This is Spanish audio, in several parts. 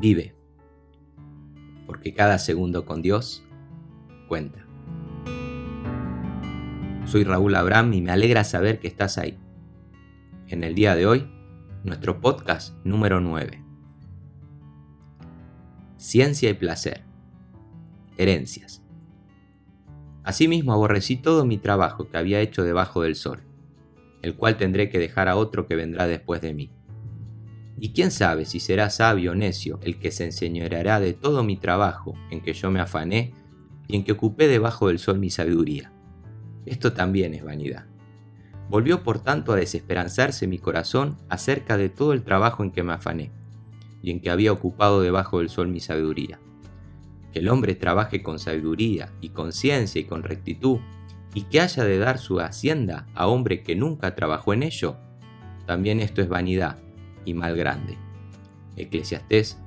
Vive, porque cada segundo con Dios cuenta. Soy Raúl Abraham y me alegra saber que estás ahí. En el día de hoy, nuestro podcast número 9. Ciencia y placer. Herencias. Asimismo aborrecí todo mi trabajo que había hecho debajo del sol, el cual tendré que dejar a otro que vendrá después de mí y quién sabe si será sabio o necio el que se enseñoreará de todo mi trabajo en que yo me afané y en que ocupé debajo del sol mi sabiduría. Esto también es vanidad. Volvió por tanto a desesperanzarse mi corazón acerca de todo el trabajo en que me afané, y en que había ocupado debajo del sol mi sabiduría. Que el hombre trabaje con sabiduría y con ciencia y con rectitud, y que haya de dar su hacienda a hombre que nunca trabajó en ello, también esto es vanidad y mal grande. Eclesiastés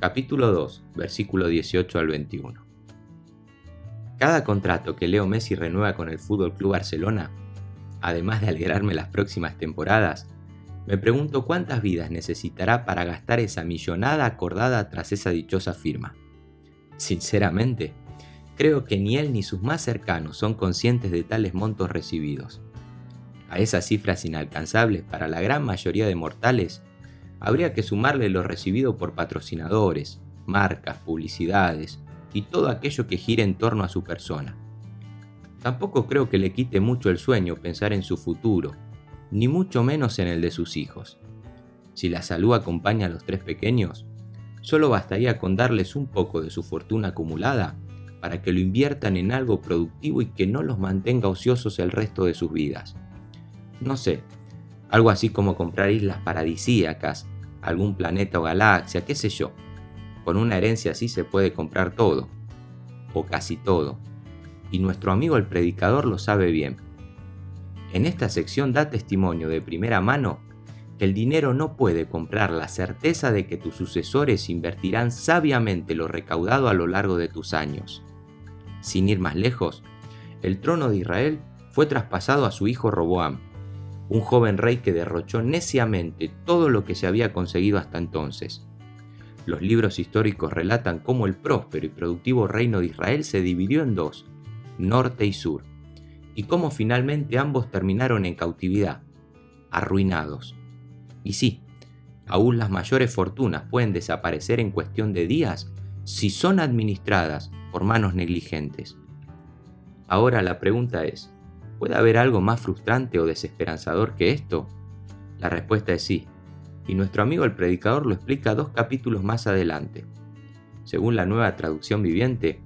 capítulo 2, versículo 18 al 21. Cada contrato que Leo Messi renueva con el Fútbol Club Barcelona, además de alegrarme las próximas temporadas, me pregunto cuántas vidas necesitará para gastar esa millonada acordada tras esa dichosa firma. Sinceramente, creo que ni él ni sus más cercanos son conscientes de tales montos recibidos. A esas cifras inalcanzables para la gran mayoría de mortales habría que sumarle lo recibido por patrocinadores, marcas, publicidades y todo aquello que gire en torno a su persona. Tampoco creo que le quite mucho el sueño pensar en su futuro, ni mucho menos en el de sus hijos. Si la salud acompaña a los tres pequeños, solo bastaría con darles un poco de su fortuna acumulada para que lo inviertan en algo productivo y que no los mantenga ociosos el resto de sus vidas. No sé, algo así como comprar islas paradisíacas, algún planeta o galaxia, qué sé yo. Con una herencia así se puede comprar todo, o casi todo. Y nuestro amigo el predicador lo sabe bien. En esta sección da testimonio de primera mano que el dinero no puede comprar la certeza de que tus sucesores invertirán sabiamente lo recaudado a lo largo de tus años. Sin ir más lejos, el trono de Israel fue traspasado a su hijo Roboam, un joven rey que derrochó neciamente todo lo que se había conseguido hasta entonces. Los libros históricos relatan cómo el próspero y productivo reino de Israel se dividió en dos, norte y sur, y cómo finalmente ambos terminaron en cautividad, arruinados. Y sí, aún las mayores fortunas pueden desaparecer en cuestión de días si son administradas por manos negligentes. Ahora la pregunta es, ¿Puede haber algo más frustrante o desesperanzador que esto? La respuesta es sí, y nuestro amigo el predicador lo explica dos capítulos más adelante. Según la nueva traducción viviente,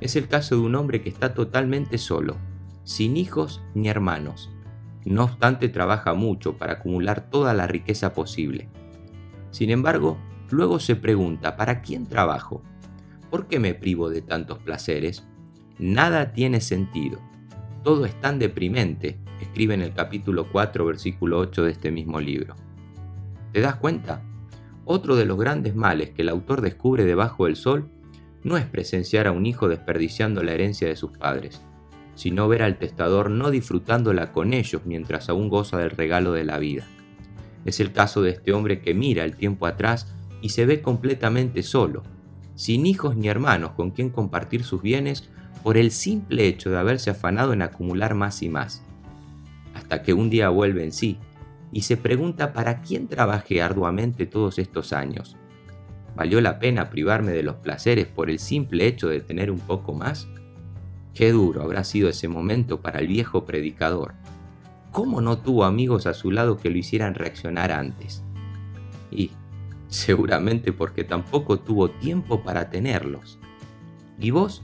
es el caso de un hombre que está totalmente solo, sin hijos ni hermanos. No obstante, trabaja mucho para acumular toda la riqueza posible. Sin embargo, luego se pregunta, ¿para quién trabajo? ¿Por qué me privo de tantos placeres? Nada tiene sentido todo es tan deprimente, escribe en el capítulo 4, versículo 8 de este mismo libro. ¿Te das cuenta? Otro de los grandes males que el autor descubre debajo del sol no es presenciar a un hijo desperdiciando la herencia de sus padres, sino ver al testador no disfrutándola con ellos mientras aún goza del regalo de la vida. Es el caso de este hombre que mira el tiempo atrás y se ve completamente solo, sin hijos ni hermanos con quien compartir sus bienes por el simple hecho de haberse afanado en acumular más y más, hasta que un día vuelve en sí y se pregunta para quién trabajé arduamente todos estos años. ¿Valió la pena privarme de los placeres por el simple hecho de tener un poco más? Qué duro habrá sido ese momento para el viejo predicador. ¿Cómo no tuvo amigos a su lado que lo hicieran reaccionar antes? Y seguramente porque tampoco tuvo tiempo para tenerlos. ¿Y vos?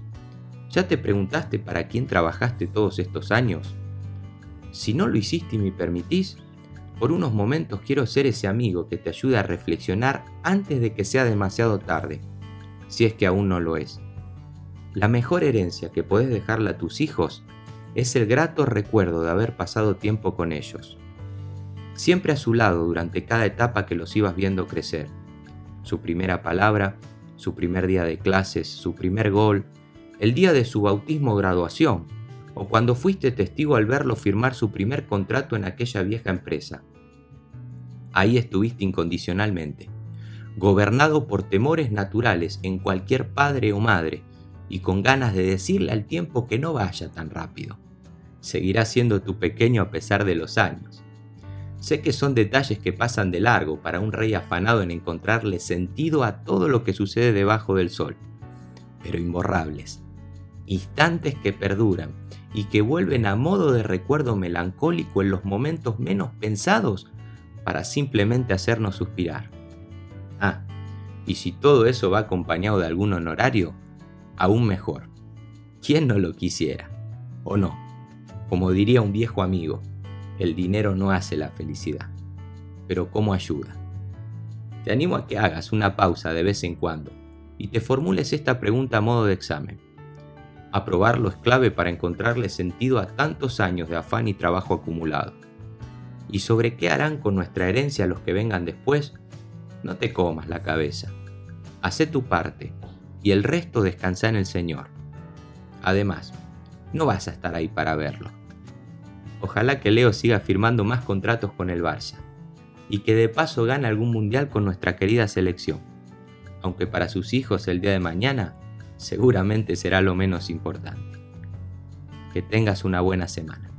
¿Ya te preguntaste para quién trabajaste todos estos años? Si no lo hiciste y me permitís, por unos momentos quiero ser ese amigo que te ayude a reflexionar antes de que sea demasiado tarde, si es que aún no lo es. La mejor herencia que podés dejarle a tus hijos es el grato recuerdo de haber pasado tiempo con ellos. Siempre a su lado durante cada etapa que los ibas viendo crecer. Su primera palabra, su primer día de clases, su primer gol, el día de su bautismo o graduación, o cuando fuiste testigo al verlo firmar su primer contrato en aquella vieja empresa. Ahí estuviste incondicionalmente, gobernado por temores naturales en cualquier padre o madre y con ganas de decirle al tiempo que no vaya tan rápido. Seguirá siendo tu pequeño a pesar de los años. Sé que son detalles que pasan de largo para un rey afanado en encontrarle sentido a todo lo que sucede debajo del sol, pero imborrables, instantes que perduran y que vuelven a modo de recuerdo melancólico en los momentos menos pensados para simplemente hacernos suspirar. Ah, y si todo eso va acompañado de algún honorario, aún mejor. ¿Quién no lo quisiera? ¿O no? Como diría un viejo amigo, el dinero no hace la felicidad, pero ¿cómo ayuda? Te animo a que hagas una pausa de vez en cuando y te formules esta pregunta a modo de examen. Aprobarlo es clave para encontrarle sentido a tantos años de afán y trabajo acumulado. ¿Y sobre qué harán con nuestra herencia los que vengan después? No te comas la cabeza. Hacé tu parte y el resto descansa en el Señor. Además, no vas a estar ahí para verlo. Ojalá que Leo siga firmando más contratos con el Barça y que de paso gane algún mundial con nuestra querida selección, aunque para sus hijos el día de mañana seguramente será lo menos importante. Que tengas una buena semana.